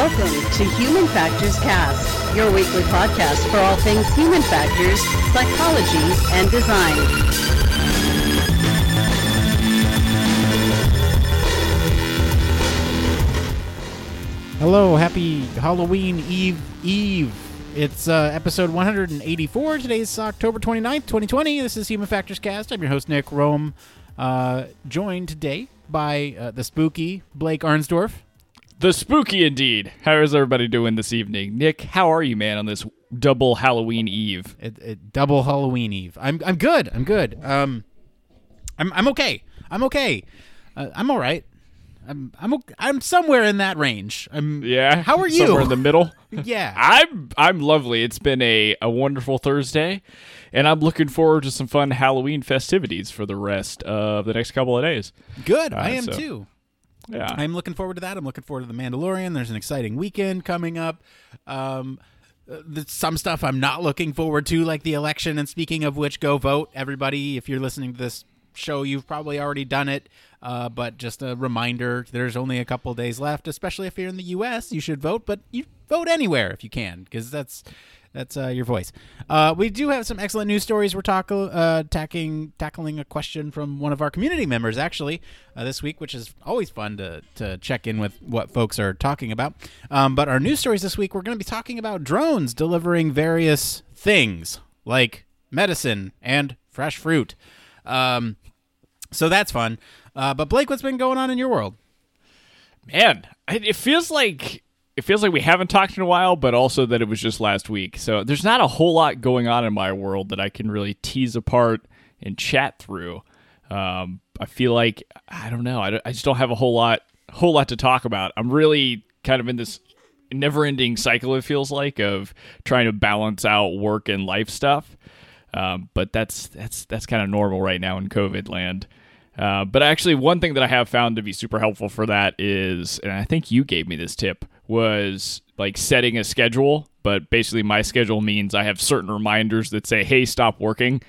Welcome to Human Factors Cast, your weekly podcast for all things human factors, psychology, and design. Hello, happy Halloween Eve Eve. It's uh, episode 184. Today's October 29th, 2020. This is Human Factors Cast. I'm your host, Nick Roome, uh, joined today by uh, the spooky Blake Arnsdorff. The spooky indeed. How is everybody doing this evening? Nick, how are you, man, on this double Halloween Eve? It, it, double Halloween Eve. I'm I'm good. I'm good. Um, I'm I'm okay. I'm okay. Uh, I'm all right. I'm I'm I'm somewhere in that range. I'm Yeah. How are you? Somewhere in the middle. yeah. I'm I'm lovely. It's been a, a wonderful Thursday, and I'm looking forward to some fun Halloween festivities for the rest of the next couple of days. Good. I Uh, am so- too. Yeah. I'm looking forward to that. I'm looking forward to the Mandalorian. There's an exciting weekend coming up. Um, uh, some stuff I'm not looking forward to, like the election. And speaking of which, go vote, everybody. If you're listening to this show, you've probably already done it. Uh, but just a reminder: there's only a couple days left. Especially if you're in the U.S., you should vote. But you vote anywhere if you can, because that's that's uh, your voice. Uh, we do have some excellent news stories. We're talk- uh, tacking, tackling a question from one of our community members actually uh, this week, which is always fun to, to check in with what folks are talking about. Um, but our news stories this week, we're going to be talking about drones delivering various things like medicine and fresh fruit. Um, so that's fun. Uh, but Blake, what's been going on in your world? Man, it it feels like it feels like we haven't talked in a while, but also that it was just last week. So there's not a whole lot going on in my world that I can really tease apart and chat through. Um, I feel like I don't know. I, don't- I just don't have a whole lot whole lot to talk about. I'm really kind of in this never-ending cycle. It feels like of trying to balance out work and life stuff. Um, but that's that's that's kind of normal right now in COVID land. Uh, but actually, one thing that I have found to be super helpful for that is, and I think you gave me this tip, was like setting a schedule. But basically, my schedule means I have certain reminders that say, "Hey, stop working,"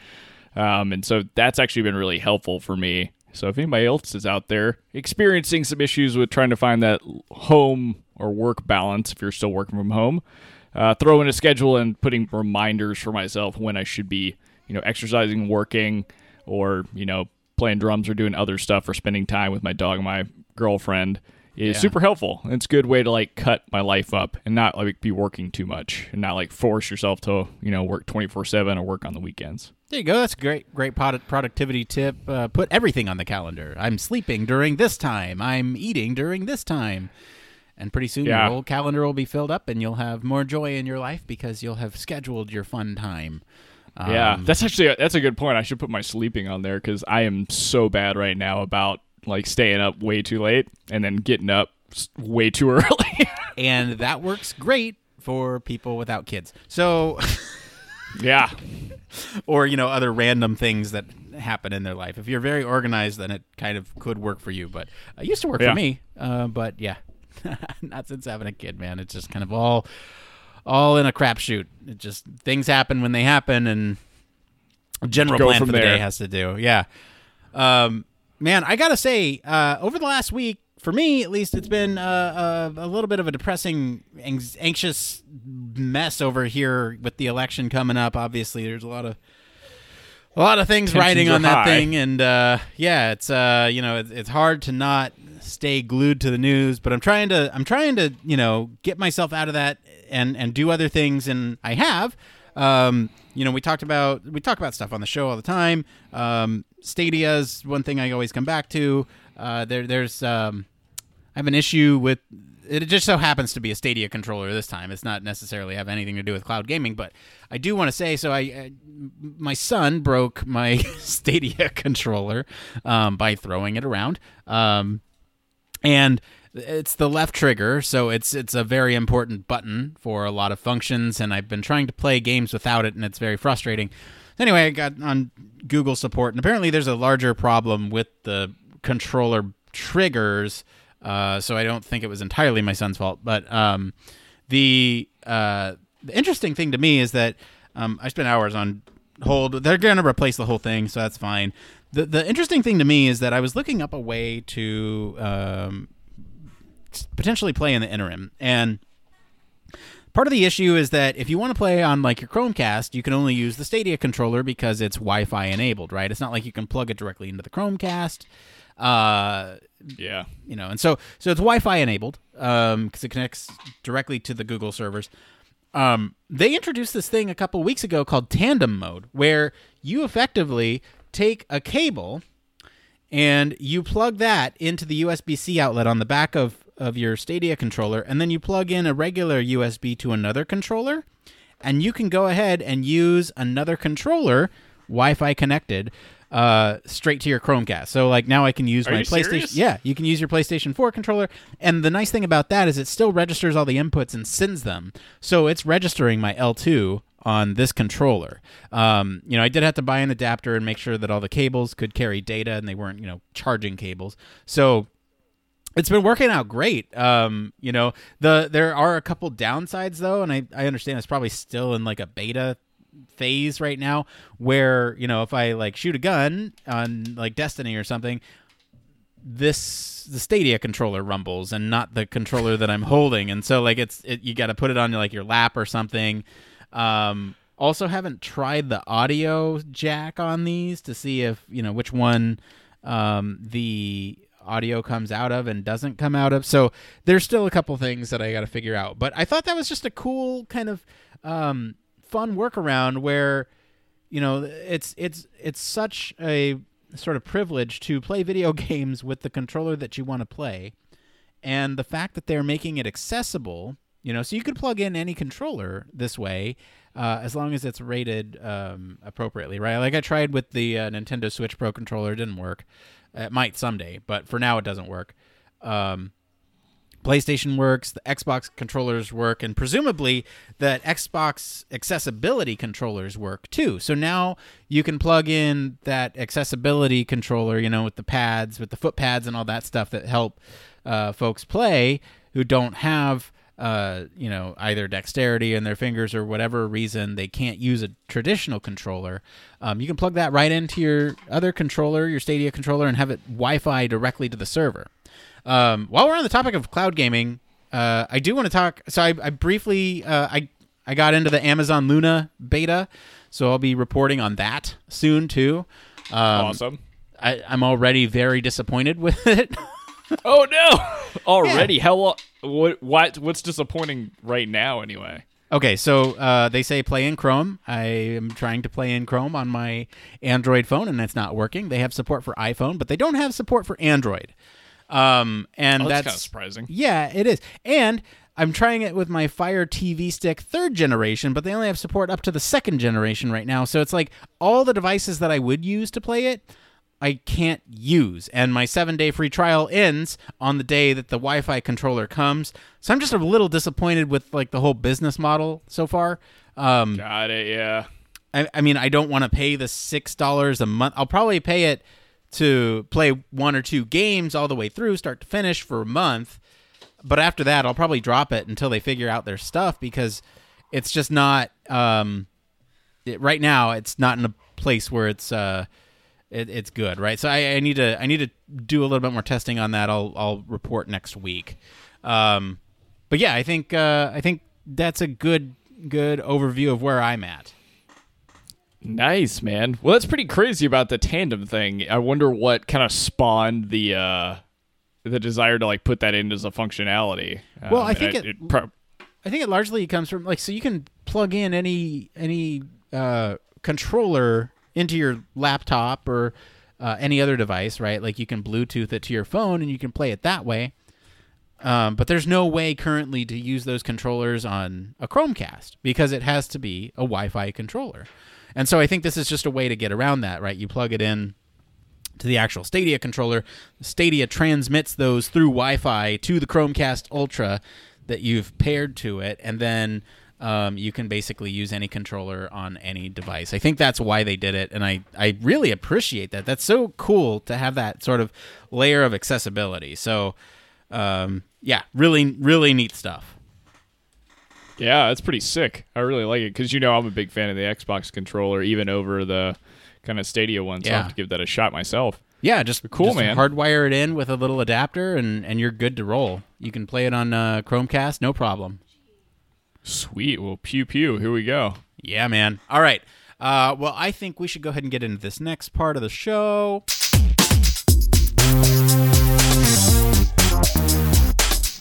um, and so that's actually been really helpful for me. So if anybody else is out there experiencing some issues with trying to find that home or work balance, if you're still working from home, uh, throw in a schedule and putting reminders for myself when I should be, you know, exercising, working, or you know, playing drums or doing other stuff or spending time with my dog and my girlfriend is Yeah. super helpful. It's a good way to like cut my life up and not like be working too much and not like force yourself to you know work twenty four seven or work on the weekends. There you go. That's a great, great product productivity tip. Uh, put everything on the calendar. I'm sleeping during this time. I'm eating during this time. And pretty soon Yeah. your whole calendar will be filled up, and you'll have more joy in your life because you'll have scheduled your fun time. Um, yeah, that's actually a, that's a good point. I should put my sleeping on there because I am so bad right now about like staying up way too late and then getting up way too early. and that works great for people without kids. So, yeah, or you know, other random things that happen in their life. If you're very organized, then it kind of could work for you. But it used to work Yeah. for me. Uh, but yeah, not since having a kid, man. It's just kind of all, all in a crapshoot. It just things happen when they happen, and general Go plan for the there. day has to do. Yeah, um, man, I gotta say, uh, over the last week. For me, at least, it's been uh, uh, a little bit of a depressing, anx- anxious mess over here with the election coming up. Obviously, there's a lot of a lot of things Tensions riding on that high. thing, and uh, yeah, it's uh, you know it's, it's hard to not stay glued to the news. But I'm trying to I'm trying to you know get myself out of that and and do other things, and I have. Um, you know, we talked about we talk about stuff on the show all the time. Um, Stadia is one thing I always come back to. Uh, there there's um, I have an issue with it just so happens to be a Stadia controller this time. It's not necessarily have anything to do with cloud gaming, but I do want to say so. I, I my son broke my Stadia controller um, by throwing it around, um, and it's the left trigger, so it's it's a very important button for a lot of functions. And I've been trying to play games without it, and it's very frustrating. Anyway, I got on Google support, and apparently there's a larger problem with the controller triggers. Uh, so I don't think it was entirely my son's fault. But um, the uh, the interesting thing to me is that um, I spent hours on hold. They're going to replace the whole thing, so that's fine. The the interesting thing to me is that I was looking up a way to um, potentially play in the interim. And part of the issue is that if you want to play on like your Chromecast, you can only use the Stadia controller because it's Wi-Fi enabled, right? It's not like you can plug it directly into the Chromecast. Uh, Yeah. you know, and so so it's Wi-Fi enabled because it connects directly to the Google servers. Um, they introduced this thing a couple weeks ago called tandem mode, where you effectively take a cable and you plug that into the USB-C outlet on the back of of your Stadia controller, and then you plug in a regular USB to another controller, and you can go ahead and use another controller, Wi-Fi connected, uh, straight to your Chromecast. So like now I can use Are my PlayStation. serious? Yeah, you can use your PlayStation 4 controller, and the nice thing about that is it still registers all the inputs and sends them. So it's registering my L2 on this controller. Um, you know, I did have to buy an adapter and make sure that all the cables could carry data and they weren't, you know, charging cables. So it's been working out great. Um, you know, the there are a couple downsides though, and I, I understand it's probably still in like a beta phase right now where, you know, if I like shoot a gun on like Destiny or something, this the Stadia controller rumbles and not the controller that I'm holding, and so like it's it, you got to put it on like your lap or something. Um, also, haven't tried the audio jack on these to see if you know which one um, the audio comes out of and doesn't come out of. So there's still a couple things that I got to figure out. But I thought that was just a cool kind of um, fun workaround where you know it's it's it's such a sort of privilege to play video games with the controller that you want to play and the fact that they're making it accessible you know so you could plug in any controller this way uh, as long as it's rated um, appropriately right like i tried with the uh, nintendo switch pro controller it didn't work it might someday but for now it doesn't work um, PlayStation works, the Xbox controllers work, and presumably that Xbox accessibility controllers work too. So now you can plug in that accessibility controller, you know, with the pads, with the foot pads, and all that stuff that help uh, folks play who don't have. Uh, you know, either dexterity in their fingers or whatever reason they can't use a traditional controller. Um, you can plug that right into your other controller, your Stadia controller, and have it Wi-Fi directly to the server. Um, while we're on the topic of cloud gaming, uh, I do want to talk. So I, I briefly uh, I I got into the Amazon Luna beta, so I'll be reporting on that soon too. Um, awesome. I, I'm already very disappointed with it. Oh no! Already? How long? What? What? What's disappointing right now? Anyway. okay, so uh, they say play in Chrome. I am trying to play in Chrome on my Android phone, and it's not working. They have support for iPhone, but they don't have support for Android. Um, and Oh, that's, that's kind of surprising. Yeah, it is. And I'm trying it with my Fire TV Stick third generation, but they only have support up to the second generation right now. So it's like all the devices that I would use to play it, I can't use. And my seven day free trial ends on the day that the Wi Fi controller comes. So I'm just a little disappointed with like the whole business model so far. Um, Got it. Yeah. I, I mean, I don't want to pay the six dollars a month. I'll probably pay it to play one or two games all the way through, start to finish, for a month. But after that, I'll probably drop it until they figure out their stuff because it's just not. Um, it, right now, it's not in a place where it's uh, it, it's good, right? So I, I need to I need to do a little bit more testing on that. I'll I'll report next week. Um, but yeah, I think uh, I think that's a good good overview of where I'm at. Nice, man. Well, that's pretty crazy about the tandem thing. I wonder what kind of spawned the uh the desire to like put that in as a functionality. Well, Um, I think and it- pro- I think it largely comes from like so you can plug in any any uh, controller into your laptop or uh, any other device, right? Like you can Bluetooth it to your phone and you can play it that way. Um, but there's no way currently to use those controllers on a Chromecast because it has to be a Wi-Fi controller. And so I think this is just a way to get around that, right? You plug it in to the actual Stadia controller. Stadia transmits those through Wi-Fi to the Chromecast Ultra that you've paired to it, and then um, you can basically use any controller on any device. I think that's why they did it, and I I really appreciate that. That's so cool to have that sort of layer of accessibility. So, um, yeah, really really neat stuff. yeah, that's pretty sick. I really like it because you know I'm a big fan of the Xbox controller, even over the kind of Stadia one. So I Yeah. have to give that a shot myself. Yeah, just Cool, just man. Hardwire it in with a little adapter, and and you're good to roll. You can play it on uh, Chromecast, no problem. Sweet. Well, pew pew. Here we go. Yeah, man. All right. Uh, well, I think we should go ahead and get into this next part of the show.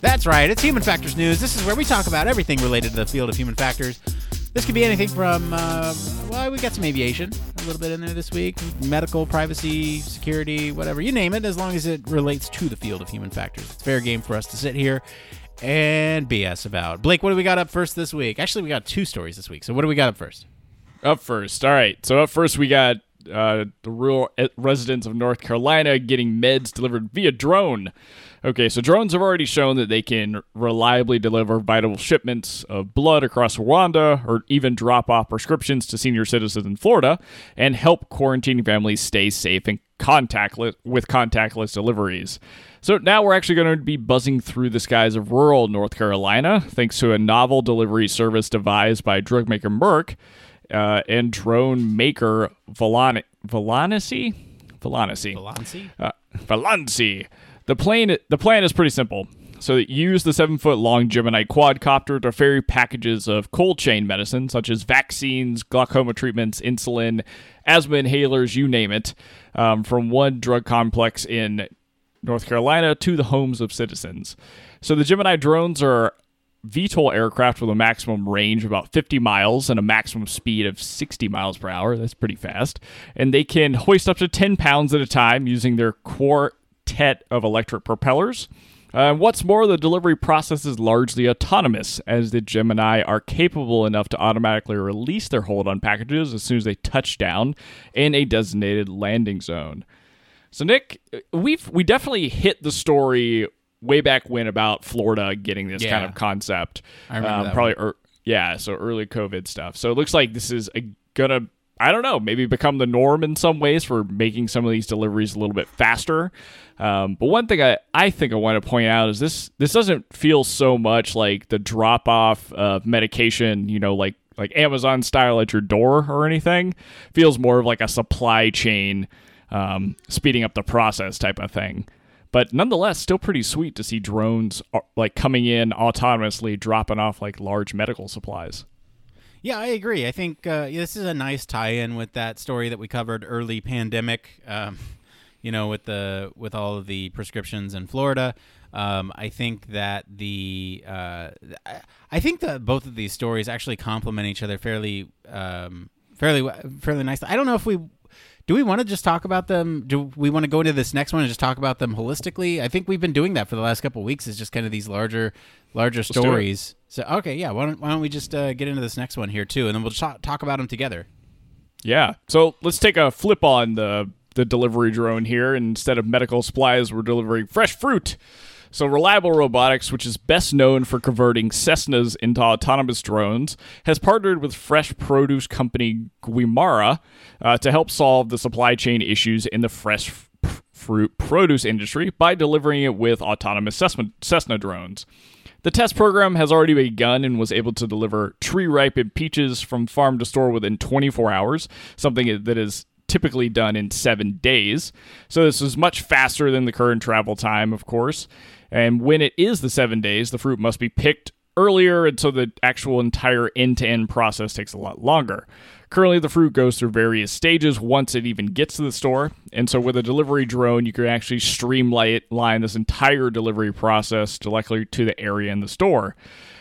That's right. It's Human Factors News. This is where we talk about everything related to the field of human factors. This could be anything from, uh, well, we got some aviation, a little bit in there this week, medical, privacy, security, whatever, you name it, as long as it relates to the field of human factors. It's fair game for us to sit here and BS about. Blake, what do we got up first this week? Actually, we got two stories this week. So, what do we got up first? Up first. All right. So up first, we got uh, the rural e- residents of North Carolina getting meds delivered via drone. Okay, so drones have already shown that they can reliably deliver vital shipments of blood across Rwanda or even drop off prescriptions to senior citizens in Florida and help quarantine families stay safe and contactless with contactless deliveries. So now we're actually going to be buzzing through the skies of rural North Carolina thanks to a novel delivery service devised by drug maker Merck uh, and drone maker Volan- Volanisi? Volanisi. Valancy? Uh, Valancy. The plane. The plan is pretty simple. So use the seven foot long Gemini quadcopter to ferry packages of cold chain medicine such as vaccines, glaucoma treatments, insulin, asthma inhalers, you name it, um, from one drug complex in North Carolina to the homes of citizens. So the Gemini drones are VTOL aircraft with a maximum range of about 50 miles and a maximum speed of 60 miles per hour. That's pretty fast. And they can hoist up to 10 pounds at a time using their quartet of electric propellers. Uh, what's more, the delivery process is largely autonomous, as the Gemini are capable enough to automatically release their hold on packages as soon as they touch down in a designated landing zone. So Nick, we've we definitely hit the story way back when about Florida getting this kind of concept. I remember um, probably ear yeah, so early COVID stuff. So it looks like this is a, gonna I don't know, maybe become the norm in some ways for making some of these deliveries a little bit faster. Um, but one thing I, I think I want to point out is this this doesn't feel so much like the drop off of medication, you know, like like Amazon style at your door or anything. Feels more of like a supply chain um, speeding up the process type of thing. But nonetheless, still pretty sweet to see drones uh, like coming in autonomously, dropping off like large medical supplies. Yeah, I agree. I think uh, this is a nice tie-in with that story that we covered early pandemic. Um, you know, with the with all of the prescriptions in Florida. Um, I think that the uh, I- think that both of these stories actually complement each other fairly um, fairly fairly nicely. I don't know if we do we want to just talk about them. Do we want to go into this next one and just talk about them holistically? I think we've been doing that for the last couple of weeks. Is just kind of these larger larger it. stories. So okay, yeah. Why don't why don't we just uh, get into this next one here too, and then we'll talk talk about them together. Yeah. So let's take a flip on the the delivery drone here. Instead of medical supplies, we're delivering fresh fruit. So Reliable Robotics, which is best known for converting Cessnas into autonomous drones, has partnered with fresh produce company Guimarra uh, to help solve the supply chain issues in the fresh f- fruit produce industry by delivering it with autonomous Cessna, Cessna drones. The test program has already begun and was able to deliver tree ripened peaches from farm to store within 24 hours, something that is typically done in seven days. So, this is much faster than the current travel time, of course. And when it is the seven days, the fruit must be picked earlier, and so the actual entire end to end process takes a lot longer. Currently, the fruit goes through various stages once it even gets to the store, and so with a delivery drone, you can actually streamline this entire delivery process directly to the area in the store.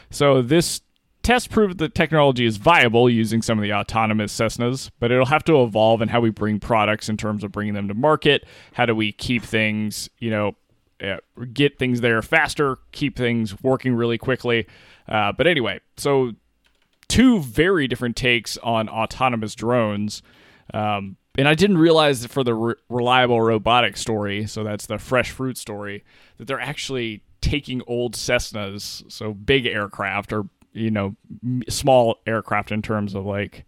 So this test proved that the technology is viable using some of the autonomous Cessnas, but it'll have to evolve in how we bring products in terms of bringing them to market. How do we keep things, you know, uh, get things there faster, keep things working really quickly. Uh, but anyway, so two very different takes on autonomous drones. Um, and I didn't realize that for the re- reliable robotic story, so that's the fresh fruit story, that they're actually taking old Cessnas, so big aircraft or you know small aircraft in terms of like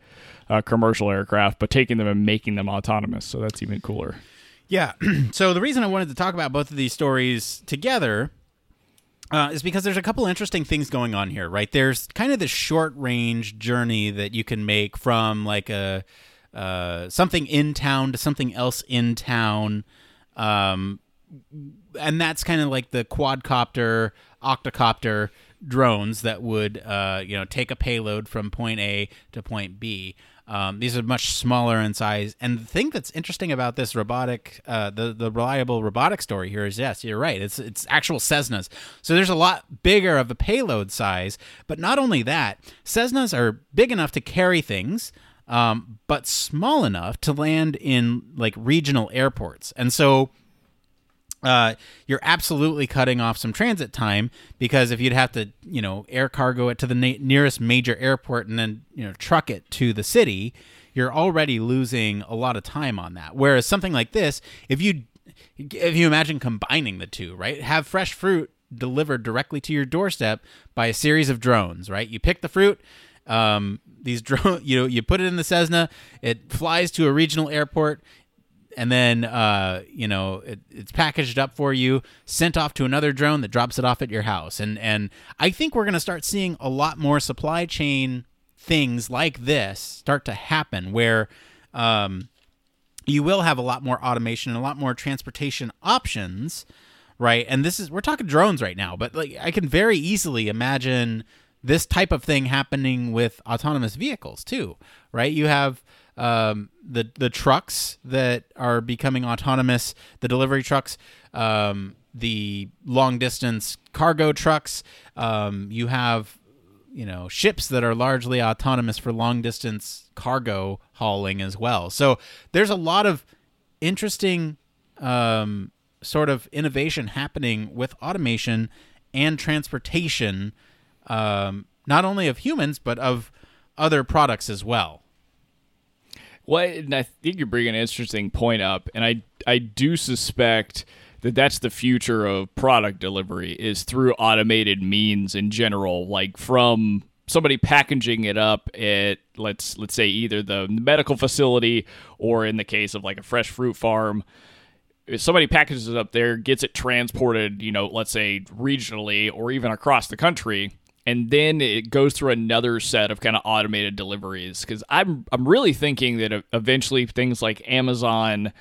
uh, commercial aircraft, but taking them and making them autonomous. So that's even cooler. Yeah. so the reason I wanted to talk about both of these stories together uh, is because there's a couple interesting things going on here, right? There's kind of this short range journey that you can make from like a uh, something in town to something else in town. Um, and that's kind of like the quadcopter, octocopter drones that would, uh, you know, take a payload from point A to point B. Um, these are much smaller in size. And the thing that's interesting about this robotic, uh, the the reliable robotic story here is yes, you're right. It's it's actual Cessnas. So there's a lot bigger of a payload size. But not only that, Cessnas are big enough to carry things. Um, but small enough to land in like regional airports. And so uh, you're absolutely cutting off some transit time because if you'd have to, you know, air cargo it to the na- nearest major airport and then, you know, truck it to the city, you're already losing a lot of time on that. Whereas something like this, if you if you imagine combining the two, right? Have fresh fruit delivered directly to your doorstep by a series of drones, right? You pick the fruit, um, these drone, you know, you put it in the Cessna, it flies to a regional airport, and then uh, you know it, it's packaged up for you, sent off to another drone that drops it off at your house. And and I think we're going to start seeing a lot more supply chain things like this start to happen, where um, you will have a lot more automation and a lot more transportation options, right? And this is we're talking drones right now, but like I can very easily imagine this type of thing happening with autonomous vehicles too, right? You have um, the the trucks that are becoming autonomous, the delivery trucks, um, the long distance cargo trucks. Um, you have you know ships that are largely autonomous for long distance cargo hauling as well. So there's a lot of interesting um, sort of innovation happening with automation and transportation, um, not only of humans but of other products as well. Well, and I think you bring an interesting point up, and I I do suspect that that's the future of product delivery is through automated means in general, like from somebody packaging it up at let's let's say either the medical facility or in the case of like a fresh fruit farm if somebody packages it up there gets it transported you know let's say regionally or even across the country and then it goes through another set of kind of automated deliveries because I'm I'm really thinking that eventually things like Amazon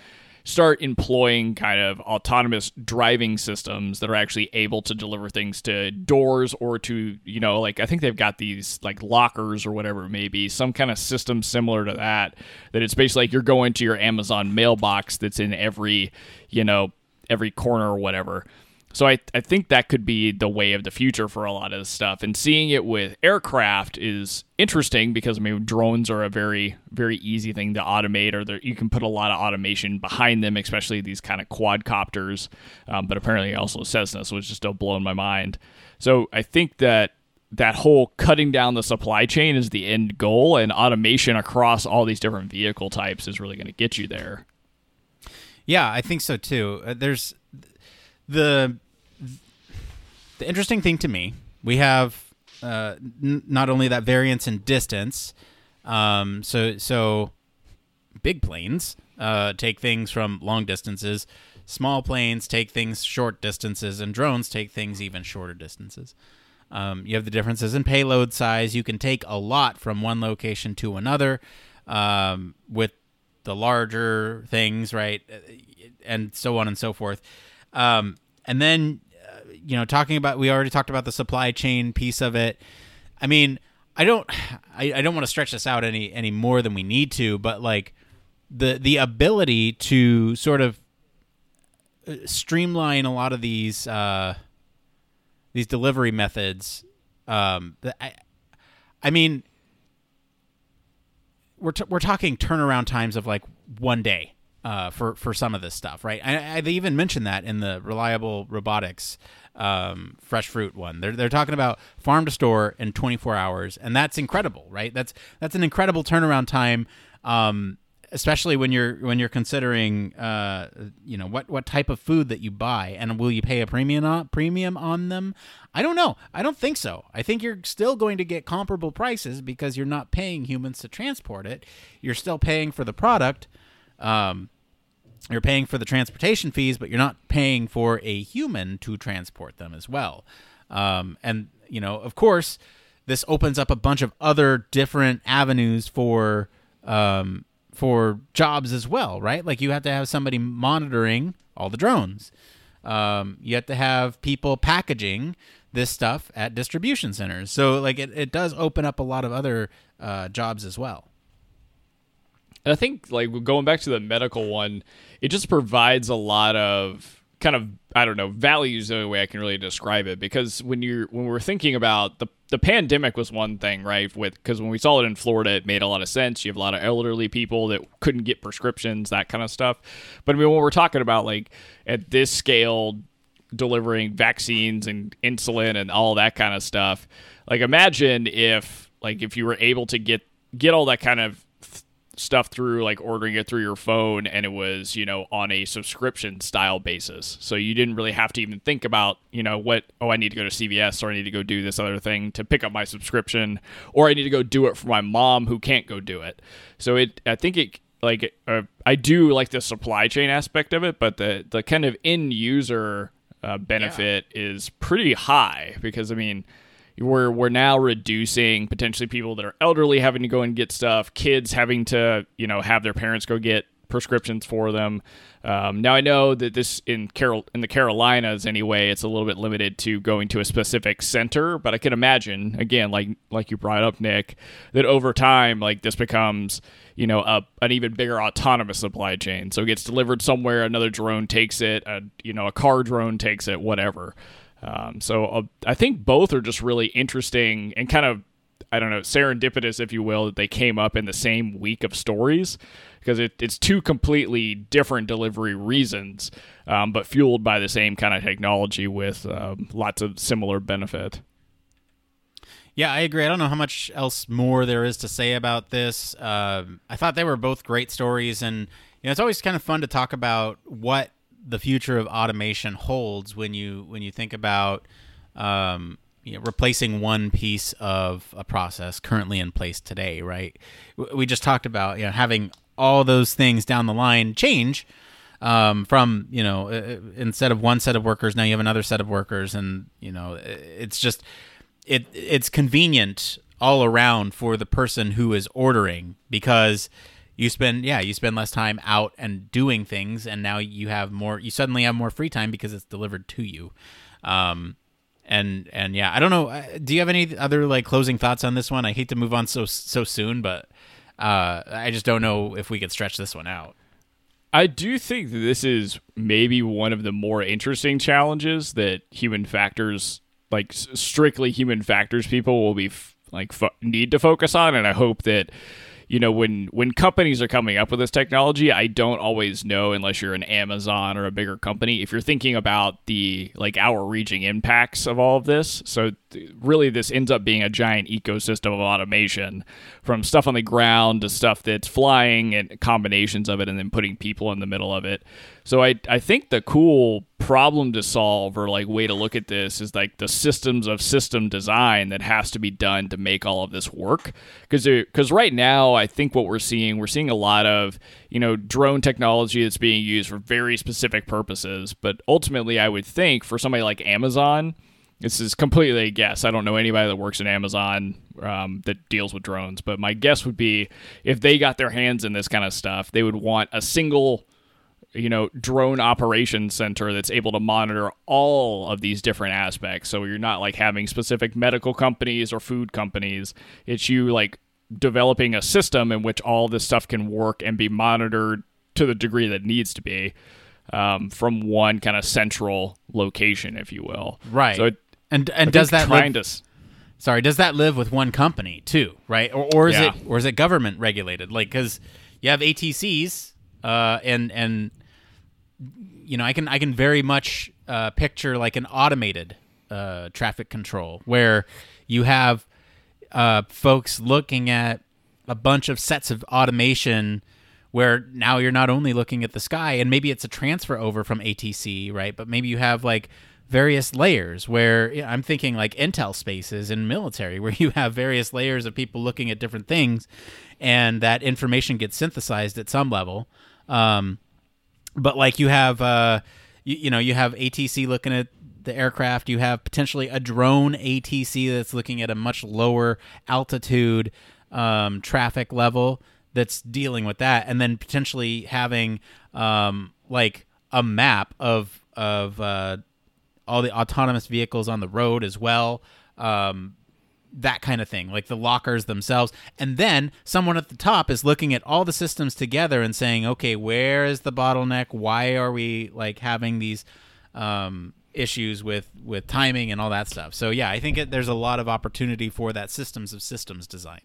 start employing kind of autonomous driving systems that are actually able to deliver things to doors or to you know like I think they've got these like lockers or whatever it may be some kind of system similar to that that it's basically like you're going to your Amazon mailbox that's in every you know every corner or whatever so I, I think that could be the way of the future for a lot of this stuff. And seeing it with aircraft is interesting because I mean drones are a very very easy thing to automate, or you can put a lot of automation behind them, especially these kind of quadcopters. Um, but apparently also Cessna, which is still blowing my mind. So I think that that whole cutting down the supply chain is the end goal, and automation across all these different vehicle types is really going to get you there. Yeah, I think so too. Uh, there's the the interesting thing to me, we have uh, n- not only that variance in distance, um, so so big planes uh, take things from long distances, small planes take things short distances, and drones take things even shorter distances. Um, you have the differences in payload size. You can take a lot from one location to another um, with the larger things, right? And so on and so forth. Um, and then, uh, you know, talking about, we already talked about the supply chain piece of it. I mean, I don't, I, I don't want to stretch this out any, any more than we need to, but like the, the ability to sort of uh, streamline a lot of these, uh, these delivery methods. Um, I, I mean, we're, t- we're talking turnaround times of like one day uh, for for some of this stuff, right? I, I, they even mentioned that in the reliable robotics um, fresh fruit one. They're they're talking about farm to store in 24 hours, and that's incredible, right? That's that's an incredible turnaround time, um, especially when you're when you're considering, uh, you know, what what type of food that you buy, and will you pay a premium on, premium on them? I don't know. I don't think so. I think you're still going to get comparable prices because you're not paying humans to transport it. You're still paying for the product um, you're paying for the transportation fees, but you're not paying for a human to transport them as well. Um, and you know, of course, this opens up a bunch of other different avenues for um, for jobs as well, right? Like you have to have somebody monitoring all the drones. Um, you have to have people packaging this stuff at distribution centers. So like it, it does open up a lot of other uh, jobs as well. And I think like going back to the medical one, it just provides a lot of kind of I don't know values the only way I can really describe it. Because when you're when we're thinking about the the pandemic was one thing right with because when we saw it in Florida it made a lot of sense. You have a lot of elderly people that couldn't get prescriptions that kind of stuff. But I mean when we're talking about like at this scale delivering vaccines and insulin and all that kind of stuff like imagine if like if you were able to get get all that kind of stuff through like ordering it through your phone and it was you know on a subscription style basis so you didn't really have to even think about you know what oh i need to go to cvs or i need to go do this other thing to pick up my subscription or i need to go do it for my mom who can't go do it so it i think it like uh, i do like the supply chain aspect of it but the the kind of end user uh, benefit yeah. is pretty high because i mean we're we're now reducing potentially people that are elderly having to go and get stuff, kids having to you know have their parents go get prescriptions for them. Um, now I know that this in Carol in the Carolinas anyway, it's a little bit limited to going to a specific center, but I can imagine again, like like you brought up, Nick, that over time, like this becomes you know a, an even bigger autonomous supply chain. So it gets delivered somewhere, another drone takes it, a you know a car drone takes it, whatever. Um, so uh, I think both are just really interesting and kind of I don't know serendipitous, if you will, that they came up in the same week of stories because it, it's two completely different delivery reasons, um, but fueled by the same kind of technology with um, lots of similar benefit. Yeah, I agree. I don't know how much else more there is to say about this. Uh, I thought they were both great stories, and you know, it's always kind of fun to talk about what the future of automation holds when you when you think about um, you know, replacing one piece of a process currently in place today, right? We just talked about you know having all those things down the line change um, from you know instead of one set of workers now you have another set of workers, and you know it's just it it's convenient all around for the person who is ordering because you spend yeah you spend less time out and doing things and now you have more you suddenly have more free time because it's delivered to you. Um and and yeah i don't know uh, do you have any other like closing thoughts on this one? I hate to move on so so soon but uh i just don't know if we could stretch this one out. I do think that this is maybe one of the more interesting challenges that human factors, like strictly human factors people, will be f- like need to focus on, and I hope that you know when when companies are coming up with this technology i don't always know unless you're an amazon or a bigger company if you're thinking about the like our reaching impacts of all of this. So really this ends up being a giant ecosystem of automation from stuff on the ground to stuff that's flying and combinations of it and then putting people in the middle of it. So I I think the cool problem to solve or like way to look at this is like the systems of system design that has to be done to make all of this work. Because because right now I think what we're seeing we're seeing a lot of you know drone technology that's being used for very specific purposes. But ultimately I would think for somebody like Amazon this is completely a guess. I don't know anybody that works in Amazon um, that deals with drones, but my guess would be if they got their hands in this kind of stuff, they would want a single you know drone operations center that's able to monitor all of these different aspects. So you're not like having specific medical companies or food companies. It's you like developing a system in which all this stuff can work and be monitored to the degree that needs to be um, from one kind of central location if you will. Right. So it, and and does that live, to, sorry does that live with one company too right or, or is yeah. it or is it government regulated like because you have atcs uh, and and you know, I can I can very much uh, picture like an automated uh, traffic control where you have uh, folks looking at a bunch of sets of automation where now you're not only looking at the sky and maybe it's a transfer over from ATC, right? But maybe you have like various layers where I'm thinking like intel spaces in military where you have various layers of people looking at different things and that information gets synthesized at some level. Um, but like you have uh you, you know you have ATC looking at the aircraft you have potentially a drone ATC that's looking at a much lower altitude um, traffic level that's dealing with that, and then potentially having um, like a map of of uh, all the autonomous vehicles on the road as well. Um, that kind of thing, like the lockers themselves. And then someone at the top is looking at all the systems together and saying, okay, where is the bottleneck? Why are we like having these um, issues with with timing and all that stuff? So yeah, I think it, there's a lot of opportunity for that systems of systems design.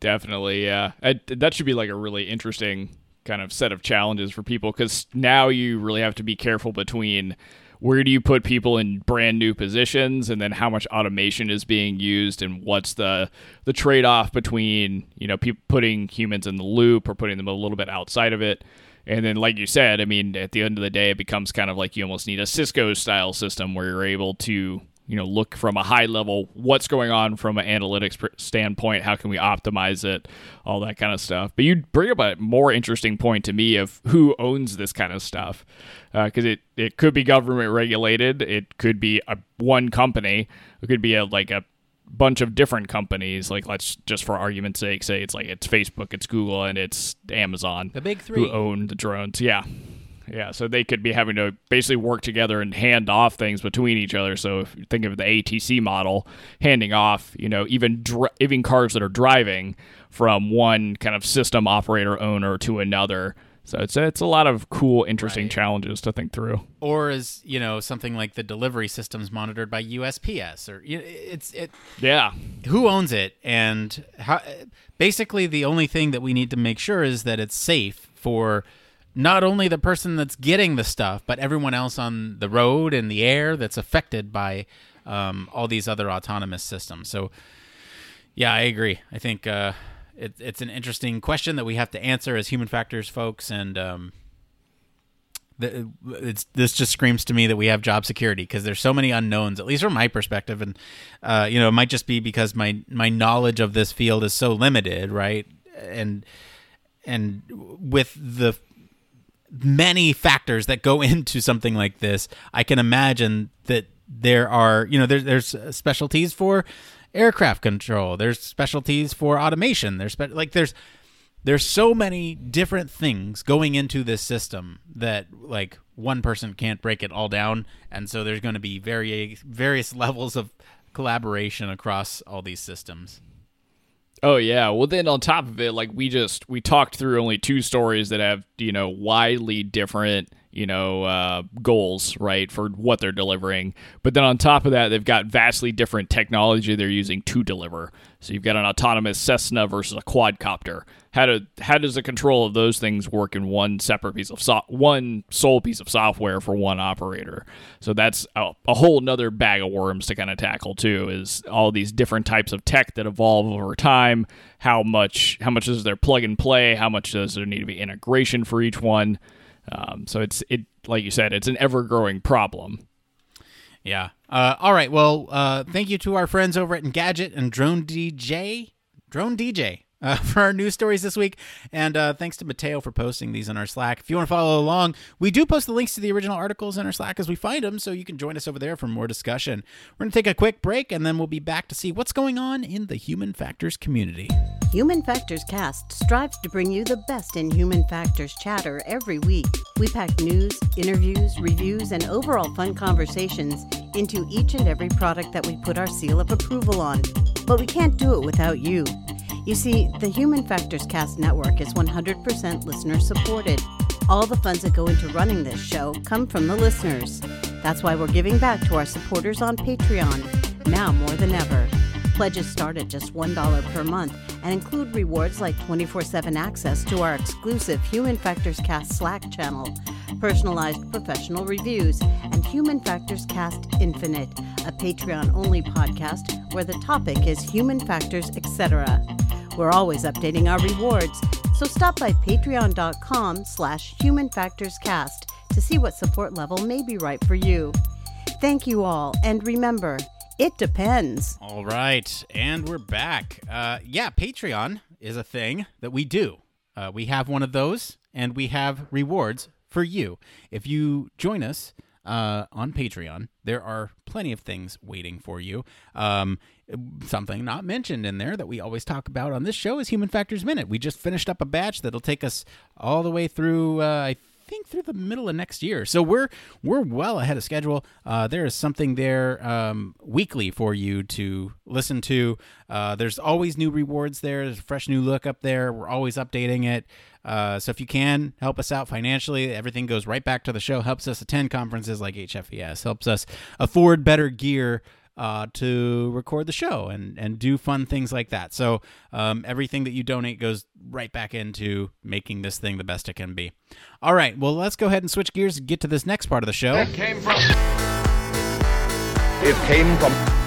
Definitely, yeah. I, that should be like a really interesting kind of set of challenges for people because now you really have to be careful between where do you put people in brand new positions? And then how much automation is being used? And what's the the trade-off between you know putting humans in the loop or putting them a little bit outside of it? And then like you said i mean at the end of the day it becomes kind of like you almost need a cisco style system where you're able to you know look from a high level what's going on from an analytics standpoint how can we optimize it all that kind of stuff. But you bring up a more interesting point to me of who owns this kind of stuff because uh, it, it could be government regulated it could be a one company it could be a like a bunch of different companies like let's just for argument's sake say it's like it's facebook it's google and it's amazon the big three. who own the drones yeah yeah. So they could be having to basically work together and hand off things between each other. So if you think of the ATC model, handing off, you know, even dr- even cars that are driving from one kind of system operator owner to another. So it's it's a lot of cool, interesting right. challenges to think through. Or is you know something like the delivery systems monitored by USPS, or it's it. Yeah. Who owns it, and how? Basically, the only thing that we need to make sure is that it's safe for not only the person that's getting the stuff, but everyone else on the road and the air that's affected by um, all these other autonomous systems. So, yeah, I agree. I think uh, it, it's an interesting question that we have to answer as human factors folks, and um, it's this just screams to me that we have job security because there's so many unknowns, at least from my perspective, and uh, you know, it might just be because my my knowledge of this field is so limited, right? And and with the many factors that go into something like this. I can imagine that there are, you know, there, there's specialties for aircraft control. There's specialties for automation. There's spe- like there's there's so many different things going into this system that like one person can't break it all down, and so there's going to be various various levels of collaboration across all these systems. Oh yeah. Well then on top of it, like we just we talked through only two stories that have, you know, widely different, you know, uh, goals, right, for what they're delivering. But then on top of that, they've got vastly different technology they're using to deliver. So you've got an autonomous Cessna versus a quadcopter. How do how does the control of those things work in one separate piece of so, one sole piece of software for one operator? So that's a, a whole nother bag of worms to kind of tackle too. Is all these different types of tech that evolve over time. How much how much is there plug and play? How much does there need to be integration for each one? Um, so it's it like you said, it's an ever growing problem. Yeah. Uh, all right. Well, uh, thank you to our friends over at Engadget and DroneDJ. Drone DJ uh, for our news stories this week. And uh, thanks to Mateo for posting these on our Slack. If you want to follow along, we do post the links to the original articles in our Slack as we find them, so you can join us over there for more discussion. We're going to take a quick break, and then we'll be back to see what's going on in the human factors community. Human Factors Cast strives to bring you the best in human factors chatter every week. We pack news, interviews, reviews, and overall fun conversations into each and every product that we put our seal of approval on. But we can't do it without you. You see, the Human Factors Cast network is 100% listener supported. All the funds that go into running this show come from the listeners. That's why we're giving back to our supporters on Patreon, now more than ever. Pledges start at just $1 per month and include rewards like 24 7 access to our exclusive Human Factors Cast Slack channel, personalized professional reviews, and Human Factors Cast Infinite, a Patreon only podcast where the topic is human factors, etc. We're always updating our rewards, so stop by patreon.com slash humanfactorscast to see what support level may be right for you. Thank you all, and remember, it depends. All right, and we're back. Uh, yeah, Patreon is a thing that we do. Uh, we have one of those, and we have rewards for you. If you join us, uh, on Patreon, there are plenty of things waiting for you. Um, something not mentioned in there that we always talk about on this show is Human Factors Minute. We just finished up a batch that'll take us all the way through, uh, I think through the middle of next year. So we're we're well ahead of schedule. Uh, there is something there um, weekly for you to listen to. Uh, there's always new rewards there. There's a fresh new look up there. We're always updating it. Uh, so if you can help us out financially, everything goes right back to the show. Helps us attend conferences like HFES. Helps us afford better gear uh, to record the show and, and do fun things like that. So um, everything that you donate goes right back into making this thing the best it can be. All right, well, let's go ahead and switch gears and get to this next part of the show. It came from. It came from.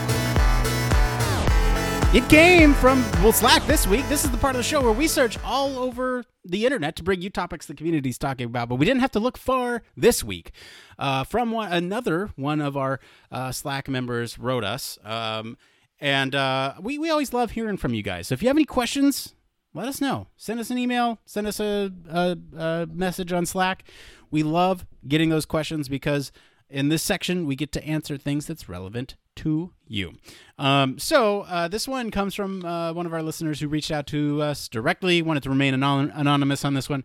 It came from well Slack this week. This is the part of the show where we search all over the internet to bring you topics the community is talking about, but we didn't have to look far this week. Uh, from one, another one of our uh, Slack members wrote us, um, and uh, we we always love hearing from you guys. So if you have any questions, let us know. Send us an email. Send us a, a, a message on Slack. We love getting those questions because in this section we get to answer things that's relevant to you. Um, so uh, this one comes from uh, one of our listeners who reached out to us directly. Wanted to remain anon- anonymous on this one.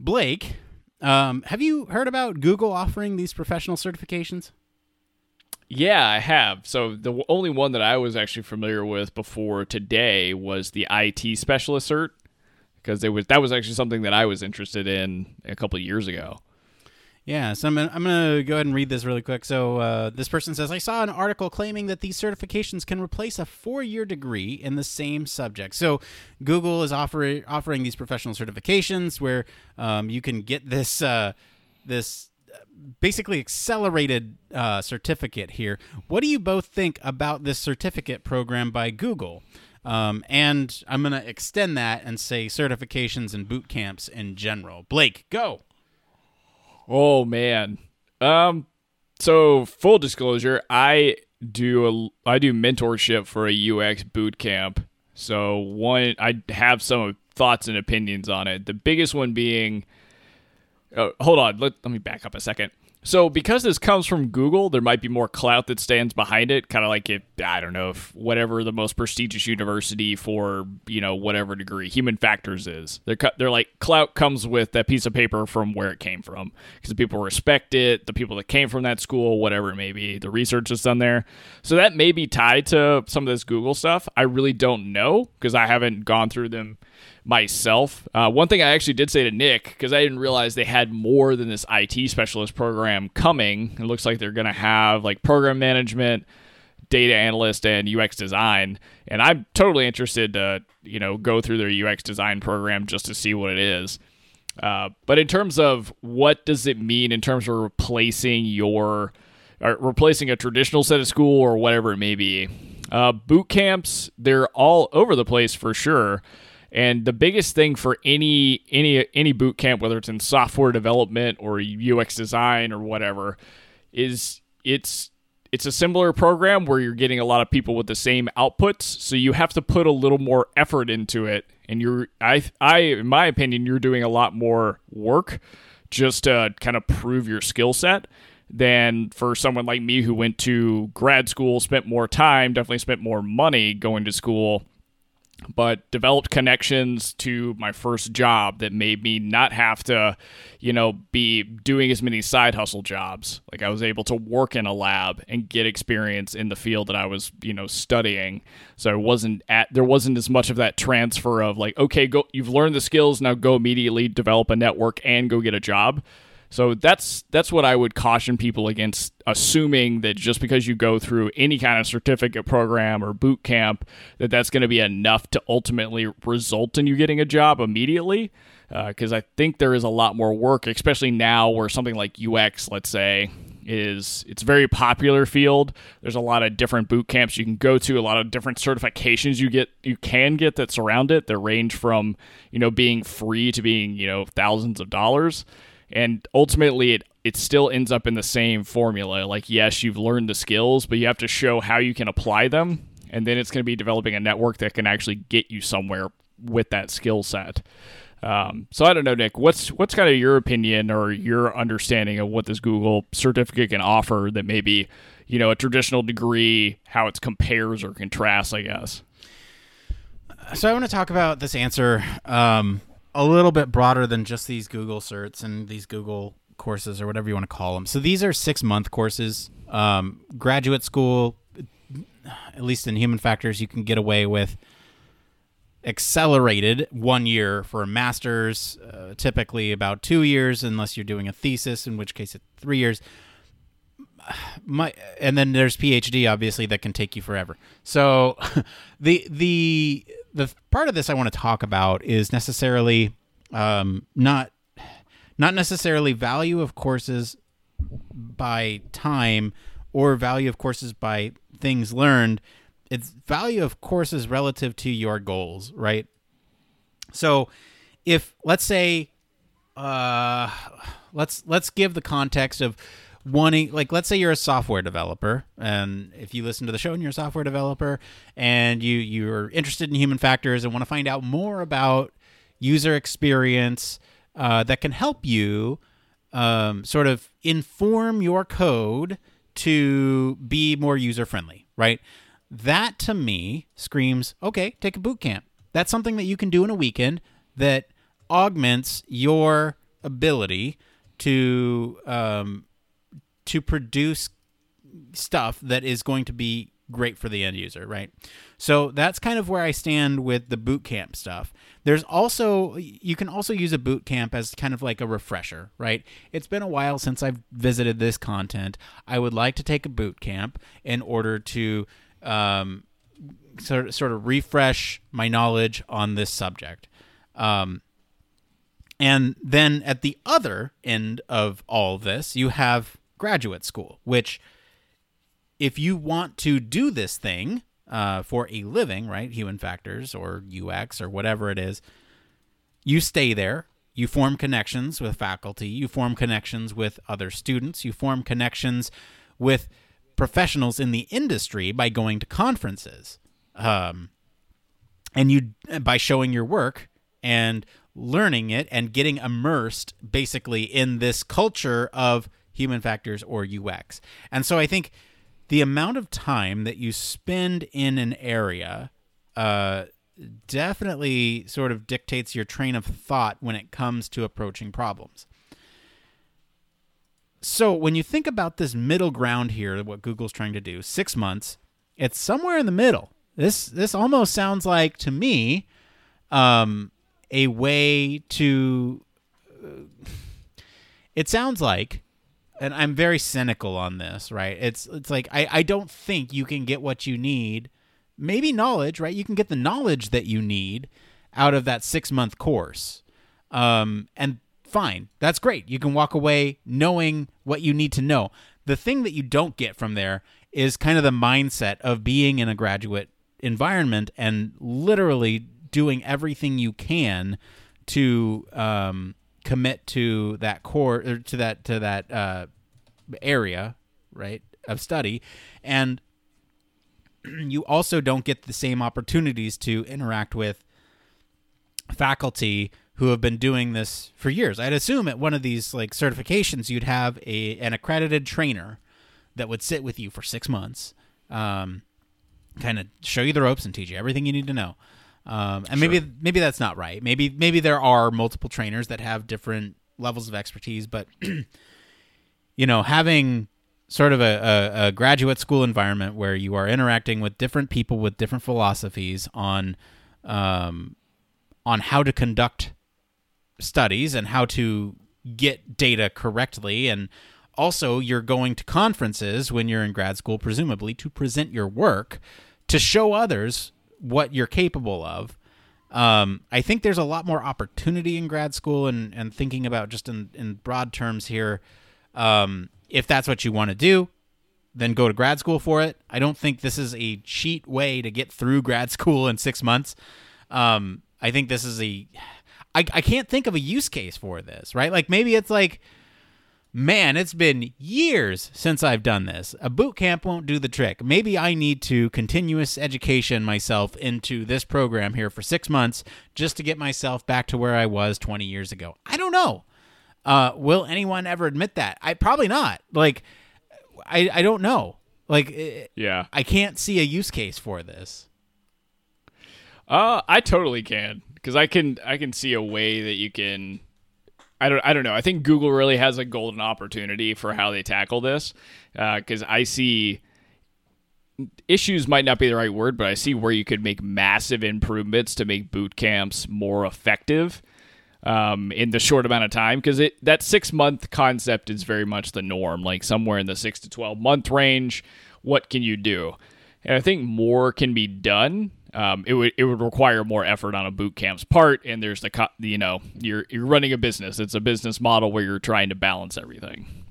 Blake, um, have you heard about Google offering these professional certifications? Yeah, I have. So the only one that I was actually familiar with before today was the IT specialist cert because it was that was actually something that I was interested in a couple years ago. Yeah, so I'm I'm gonna go ahead and read this really quick. So uh, this person says, I saw an article claiming that these certifications can replace a four-year degree in the same subject. So Google is offering offering these professional certifications where um, you can get this uh, this basically accelerated uh, certificate here. What do you both think about this certificate program by Google? Um, and I'm going to extend that and say certifications and boot camps in general. Blake, go. Oh man. Um so full disclosure, I do a I do mentorship for a UX boot camp. So one I have some thoughts and opinions on it. The biggest one being uh, hold on, let, let me back up a second. So because this comes from Google, there might be more clout that stands behind it, kind of like if, I don't know if whatever the most prestigious university for you know whatever degree human factors is. They're they're like clout comes with that piece of paper from where it came from because the people respect it, the people that came from that school, whatever it may be, the research that's done there. So that may be tied to some of this Google stuff. I really don't know because I haven't gone through them myself. Uh, one thing I actually did say to Nick, because I didn't realize they had more than this IT specialist program coming. It looks like they're going to have like program management, data analyst, and UX design. And I'm totally interested to, you know, go through their UX design program just to see what it is. Uh, but in terms of what does it mean in terms of replacing your, or replacing a traditional set of school or whatever it may be, uh, boot camps, they're all over the place for sure. And the biggest thing for any any any boot camp, whether it's in software development or UX design or whatever, is it's it's a similar program where you're getting a lot of people with the same outputs, so you have to put a little more effort into it. And you're I I in my opinion, you're doing a lot more work just to kind of prove your skill set than for someone like me who went to grad school, spent more time, definitely spent more money going to school but developed connections to my first job that made me not have to, you know, be doing as many side hustle jobs. Like I was able to work in a lab and get experience in the field that I was, you know, studying. So it wasn't at there wasn't as much of that transfer of like, okay, go you've learned the skills, now go immediately develop a network and go get a job. So that's that's what I would caution people against assuming that just because you go through any kind of certificate program or boot camp that that's going to be enough to ultimately result in you getting a job immediately. Because uh, I think there is a lot more work, especially now where something like UX, let's say, is it's a very popular field. There's a lot of different boot camps you can go to, a lot of different certifications you get you can get that surround it that range from, you know, being free to being, you know, thousands of dollars and ultimately it it still ends up in the same formula like yes you've learned the skills but you have to show how you can apply them and then it's going to be developing a network that can actually get you somewhere with that skill set Um, so I don't know, Nick. What's what's kind of your opinion or your understanding of what this Google certificate can offer that maybe you know a traditional degree, how it compares or contrasts, I guess. So I want to talk about this answer um, a little bit broader than just these Google certs and these Google courses or whatever you want to call them. So these are six month courses. Um, graduate school, at least in human factors, you can get away with accelerated one year for a master's, uh, typically about two years, unless you're doing a thesis, in which case it's three years. My and then there's PhD, obviously, that can take you forever. So the the the part of this I want to talk about is necessarily um, not not necessarily value of courses by time or value of courses by things learned. It's value of courses relative to your goals right? So if let's say uh let's let's give the context of wanting like let's say you're a software developer and if you listen to the show and you're a software developer and you you're interested in human factors and want to find out more about user experience uh, that can help you um, sort of inform your code to be more user friendly, right? That to me screams, okay, take a boot camp. That's something that you can do in a weekend that augments your ability to um, to produce stuff that is going to be great for the end user, right? So that's kind of where I stand with the boot camp stuff. There's also you can also use a boot camp as kind of like a refresher, right? It's been a while since I've visited this content. I would like to take a boot camp in order to um, sort of, sort of refresh my knowledge on this subject. Um, and then at the other end of all this, you have graduate school, which if you want to do this thing uh, for a living, right, human factors or UX or whatever it is, you stay there. You form connections with faculty. You form connections with other students. You form connections with professionals in the industry by going to conferences, um, and you by showing your work and learning it and getting immersed basically in this culture of human factors or UX. And so I think the amount of time that you spend in an area uh, definitely sort of dictates your train of thought when it comes to approaching problems. So when you think about this middle ground here, what Google's trying to do, six months, it's somewhere in the middle. This this almost sounds like to me um, a way to. Uh, it sounds like and I'm very cynical on this, right? It's it's like I, I don't think you can get what you need. Maybe knowledge, right? You can get the knowledge that you need out of that six month course. Um, and fine, that's great. You can walk away knowing what you need to know. The thing that you don't get from there is kind of the mindset of being in a graduate environment and literally doing everything you can to um, commit to that core or to that to that uh, area, right, of study, and you also don't get the same opportunities to interact with faculty who have been doing this for years. I'd assume at one of these like certifications, you'd have a an accredited trainer that would sit with you for six months, um, kind of show you the ropes and teach you everything you need to know. Um, and sure. maybe maybe that's not right. Maybe maybe there are multiple trainers that have different levels of expertise, but you know having sort of a, a, a, graduate school environment where you are interacting with different people with different philosophies on um, on how to conduct studies and how to get data correctly and also you're going to conferences when you're in grad school presumably to present your work to show others what you're capable of. Um, I think there's a lot more opportunity in grad school, and, and thinking about just in, in broad terms here, um, if that's what you want to do, then go to grad school for it. I don't think this is a cheat way to get through grad school in six months. Um, I think this is a. I, I can't think of a use case for this, right? Like maybe it's like, man, it's been years since I've done this. A boot camp won't do the trick. Maybe I need to continuous education myself into this program here for six months just to get myself back to where I was 20 years ago. I don't know. Uh, will anyone ever admit that? I probably not. Like, I I don't know. Like, Yeah. I can't see a use case for this. Uh, I totally can because I can I can see a way that you can. I don't I don't know. I think Google really has a golden opportunity for how they tackle this because I see issues might not be the right word, but I see where you could make massive improvements to make boot camps more effective um, in the short amount of time because it that six month concept is very much the norm. Like somewhere in the six to twelve month range, what can you do? And I think more can be done. Um, it would it would require more effort on a boot camp's part, and there's the co- you know you're you're running a business. It's a business model where you're trying to balance everything.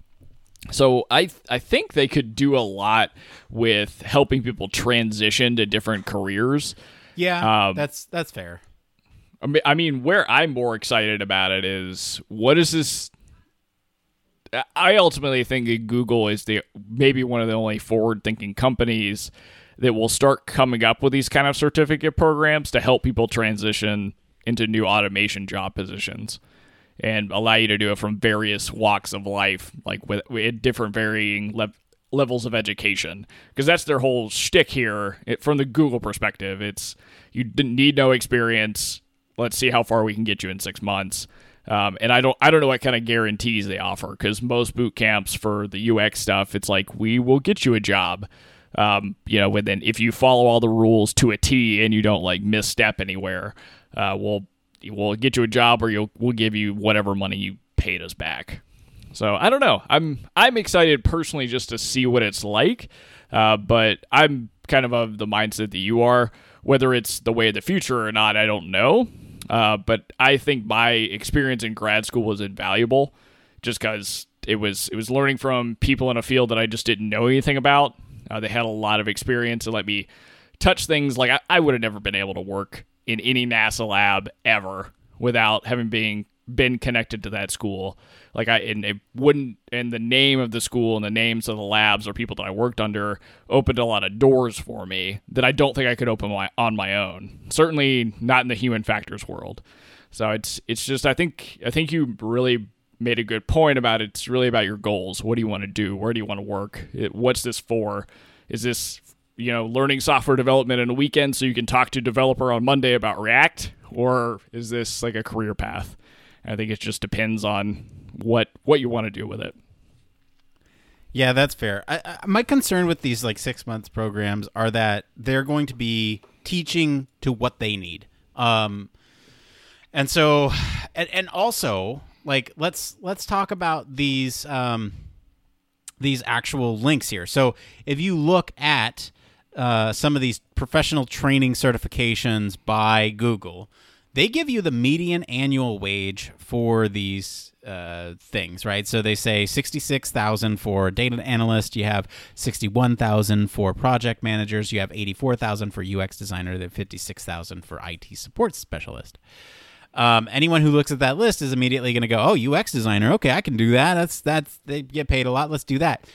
So I I think they could do a lot with helping people transition to different careers. Yeah, Um, that's that's fair. I mean, I mean, where I'm more excited about it is what is this? I ultimately think Google is the maybe one of the only forward-thinking companies that will start coming up with these kind of certificate programs to help people transition into new automation job positions and allow you to do it from various walks of life, like with, with different varying lev- levels of education. Because that's their whole shtick here it, from the Google perspective. It's you didn't need no experience. Let's see how far we can get you in six months. Um, and I don't, I don't know what kind of guarantees they offer because most boot camps for the UX stuff, it's like we will get you a job. Um, you know, then if you follow all the rules to a T and you don't like misstep anywhere, uh, we'll we'll get you a job or you'll we'll give you whatever money you paid us back. So I don't know. I'm I'm excited personally just to see what it's like, uh, but I'm kind of of the mindset that you are. Whether it's the way of the future or not, I don't know. Uh, but I think my experience in grad school was invaluable, just because it was it was learning from people in a field that I just didn't know anything about. Uh, they had a lot of experience to let me touch things like I, I would have never been able to work in any NASA lab ever without having being been connected to that school. Like I and it wouldn't and the name of the school and the names of the labs or people that I worked under opened a lot of doors for me that I don't think I could open my on my own. Certainly not in the human factors world. So it's it's just I think I think you really made a good point about it. It's really about your goals. What do you want to do? Where do you want to work? It, what's this for? Is this you know learning software development in a weekend so you can talk to developer on Monday about React, or is this like a career path? I think it just depends on what what you want to do with it. Yeah, that's fair. I, I, my concern with these like six months programs are that they're going to be teaching to what they need. Um, and so, and, and also like let's let's talk about these um, these actual links here. So if you look at uh, some of these professional training certifications by Google, they give you the median annual wage for these uh, things, right? So they say sixty-six thousand for data analyst. You have sixty-one thousand for project managers. You have eighty-four thousand for UX designer. Then fifty-six thousand for IT support specialist. Um, anyone who looks at that list is immediately going to go, "Oh, UX designer. Okay, I can do that. That's that's they get paid a lot. Let's do that."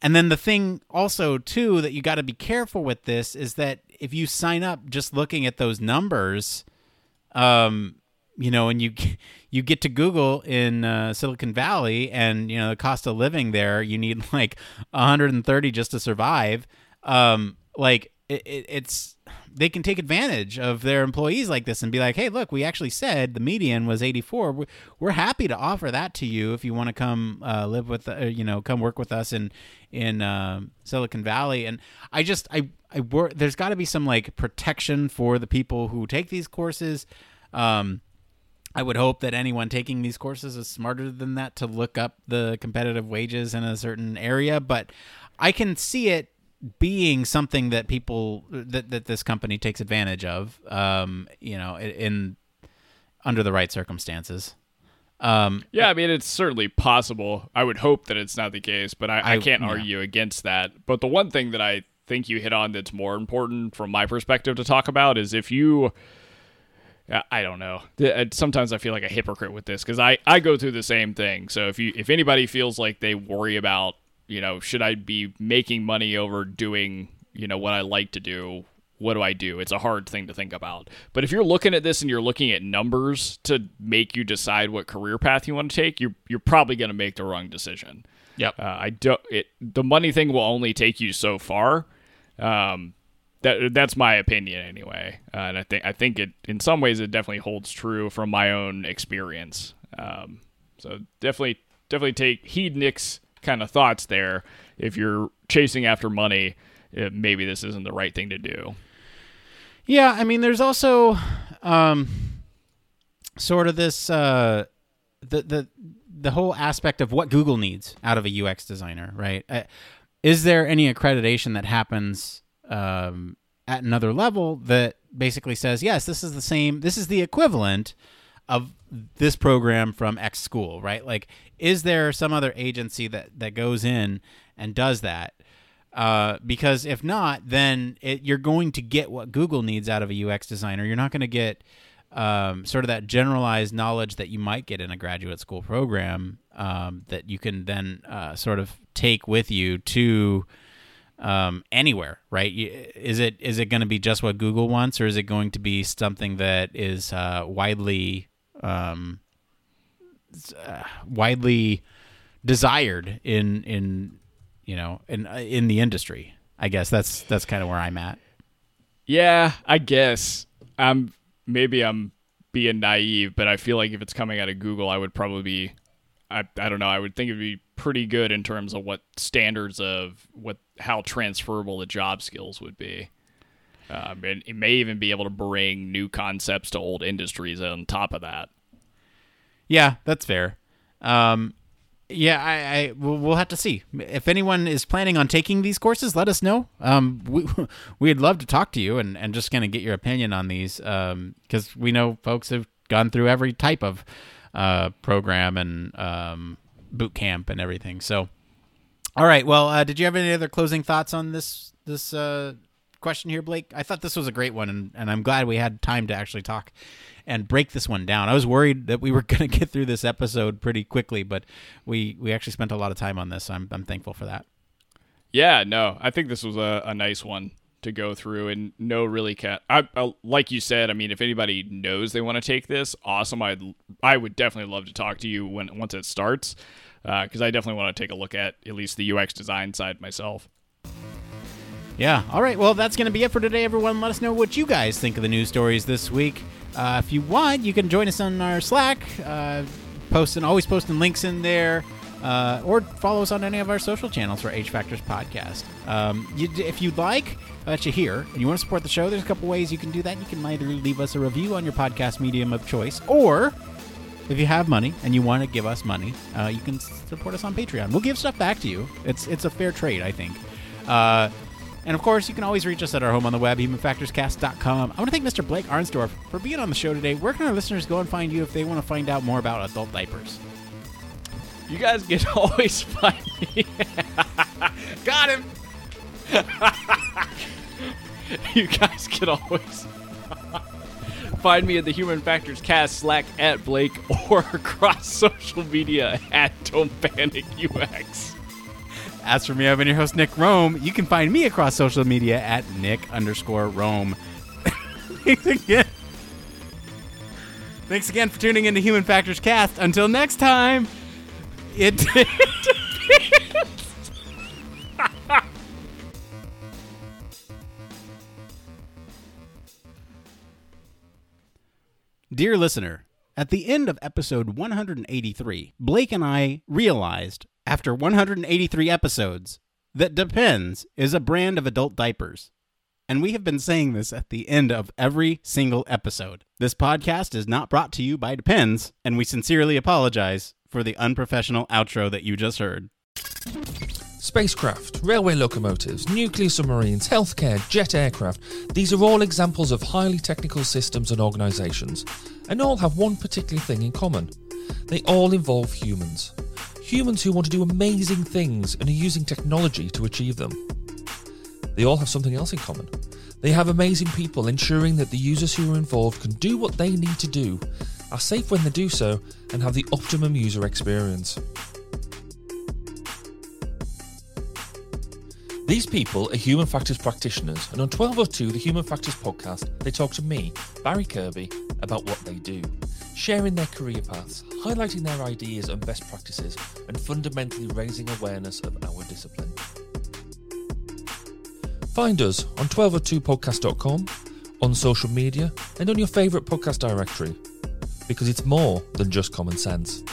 And then the thing also too that you got to be careful with this is that if you sign up just looking at those numbers, um, you know, and you you get to Google in uh, Silicon Valley, and you know the cost of living there, you need like 130 just to survive. Um, like it, it, it's they can take advantage of their employees like this and be like, hey, look, we actually said the median was 84. We're, happy to offer that to you if you want to come uh, live with, uh, you know, come work with us in in uh, Silicon Valley. And I just I I wor- there's got to be some like protection for the people who take these courses. Um, I would hope that anyone taking these courses is smarter than that to look up the competitive wages in a certain area, but I can see it being something that people that, that this company takes advantage of um you know in, in under the right circumstances um Yeah, I mean it's certainly possible. I would hope that it's not the case, but I, I, I- can't yeah. argue against that. But the one thing that I think you hit on that's more important from my perspective to talk about is if you I- don't know. Sometimes I feel like a hypocrite with this because I, I go through the same thing. So if you if anybody feels like they worry about you know should I be making money over doing you know what I like to do, what do I do? It's a hard thing to think about. But if you're looking at this and you're looking at numbers to make you decide what career path you want to take, you're you're probably going to make the wrong decision. Yep. Uh, I don't. It the money thing will only take you so far. Um, that that's my opinion anyway, uh, and I think I think it in some ways it definitely holds true from my own experience. Um, so definitely definitely take heed Nick's kind of thoughts there. If you're chasing after money, uh, maybe this isn't the right thing to do. Yeah, I mean, there's also um, sort of this uh, the the the whole aspect of what Google needs out of a UX designer, right? Uh, is there any accreditation that happens um, at another level that basically says, yes, this is the same, this is the equivalent of this program from X school, right? Like, is there some other agency that that goes in and does that? Uh, because if not, then it, you're going to get what Google needs out of a UX designer. You're not going to get um, sort of that generalized knowledge that you might get in a graduate school program um, that you can then uh, sort of take with you to um, anywhere, right? Is it is it going to be just what Google wants, or is it going to be something that is uh, widely um, uh, widely desired in in you know in uh, in the industry? I guess that's that's kind of where I'm at. Yeah, I guess. I'm maybe I'm being naive, but I feel like if it's coming out of Google, I would probably be I, I don't know, I would think it'd be pretty good in terms of what standards of what how transferable the job skills would be. Um, and it may even be able to bring new concepts to old industries on top of that. Yeah, that's fair. Um, yeah, I, I we'll, have to see. If anyone is planning on taking these courses, let us know. Um, we we'd love to talk to you and, and just kind of get your opinion on these because we know folks have gone through every type of uh, program and um, boot camp and everything. So, all right. Well, uh, did you have any other closing thoughts on this this uh, question here, Blake? I thought this was a great one, and, and I'm glad we had time to actually talk and break this one down. I was worried that we were going to get through this episode pretty quickly, but we we actually spent a lot of time on this. So I'm I'm thankful for that. Yeah, no, I think this was a, a nice one to go through and no really cat. I, I like you said. I mean, if anybody knows they want to take this, awesome. I I would definitely love to talk to you when once it starts uh, because I definitely want to take a look at at least the UX design side myself. Yeah. All right. Well, that's going to be it for today, everyone. Let us know what you guys think of the news stories this week. Uh, if you want, you can join us on our Slack. Uh, posting, always posting links in there. Uh, or follow us on any of our social channels for H Factors Podcast. Um, you, if you'd like, that you hear, and you want to support the show, there's a couple ways you can do that. You can either leave us a review on your podcast medium of choice, or if you have money and you want to give us money, uh, you can support us on Patreon. We'll give stuff back to you. It's it's a fair trade, I think. Uh, and of course, you can always reach us at our home on the web, humanfactorscast.com. I want to thank Mr. Blake Arnsdorff for being on the show today. Where can our listeners go and find you if they want to find out more about adult diapers? You guys can always find me. Got him. you guys can always find me at the Human Factors Cast Slack at Blake or across social media at Don't Panic UX. As for me, I've been your host, Nick Roome. You can find me across social media at Nick underscore Roome. Thanks again. Thanks again for tuning in to Human Factors Cast. Until next time, it. Dear listener, at the end of episode 183, Blake and I realized, after 183 episodes, that Depends is a brand of adult diapers. And we have been saying this at the end of every single episode. This podcast is not brought to you by Depends, and we sincerely apologize for the unprofessional outro that you just heard. Spacecraft, railway locomotives, nuclear submarines, healthcare, jet aircraft, these are all examples of highly technical systems and organisations, and all have one particular thing in common. They all involve humans. Humans who want to do amazing things and are using technology to achieve them. They all have something else in common. They have amazing people ensuring that the users who are involved can do what they need to do, are safe when they do so, and have the optimum user experience. These people are human factors practitioners, and on 1202, the Human Factors podcast, they talk to me, Barry Kirby, about what they do, sharing their career paths, highlighting their ideas and best practices, and fundamentally raising awareness of our discipline. Find us on 1202podcast.com, on social media, and on your favourite podcast directory, because it's more than just common sense.